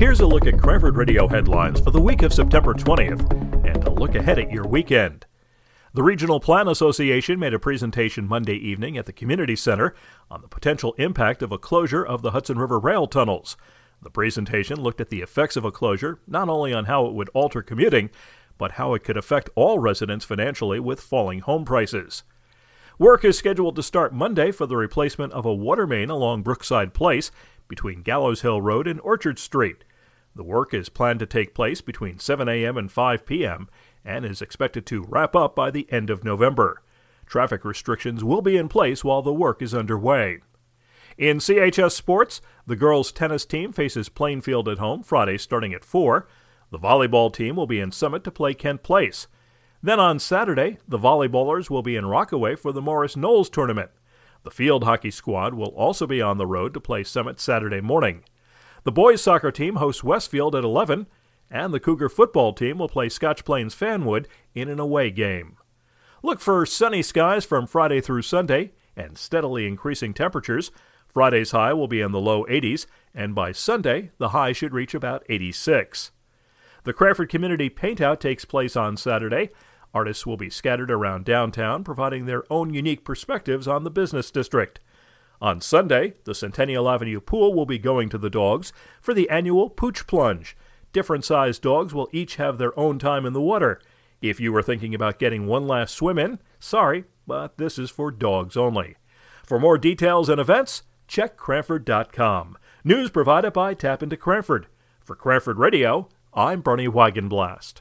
Here's a look at Cranford Radio headlines for the week of September 20th and a look ahead at your weekend. The Regional Plan Association made a presentation Monday evening at the Community Center on the potential impact of a closure of the Hudson River rail tunnels. The presentation looked at the effects of a closure, not only on how it would alter commuting, but how it could affect all residents financially with falling home prices. Work is scheduled to start Monday for the replacement of a water main along Brookside Place between Gallows Hill Road and Orchard Street. The work is planned to take place between 7 a.m. and 5 p.m. and is expected to wrap up by the end of November. Traffic restrictions will be in place while the work is underway. In CHS sports, the girls' tennis team faces Plainfield at home Friday starting at 4. The volleyball team will be in Summit to play Kent Place. Then on Saturday, the volleyballers will be in Rockaway for the Morris Knolls tournament. The field hockey squad will also be on the road to play Summit Saturday morning. The boys soccer team hosts Westfield at 11, and the Cougar football team will play Scotch Plains Fanwood in an away game. Look for sunny skies from Friday through Sunday and steadily increasing temperatures. Friday's high will be in the low 80s, and by Sunday, the high should reach about 86. The Cranford Community Paintout takes place on Saturday. Artists will be scattered around downtown, providing their own unique perspectives on the business district. On Sunday, the Centennial Avenue pool will be going to the dogs for the annual Pooch Plunge. Different sized dogs will each have their own time in the water. If you were thinking about getting one last swim in, sorry, but this is for dogs only. For more details and events, check Cranford.com. News provided by TAPinto Cranford. For Cranford Radio, I'm Bernie Wagenblast.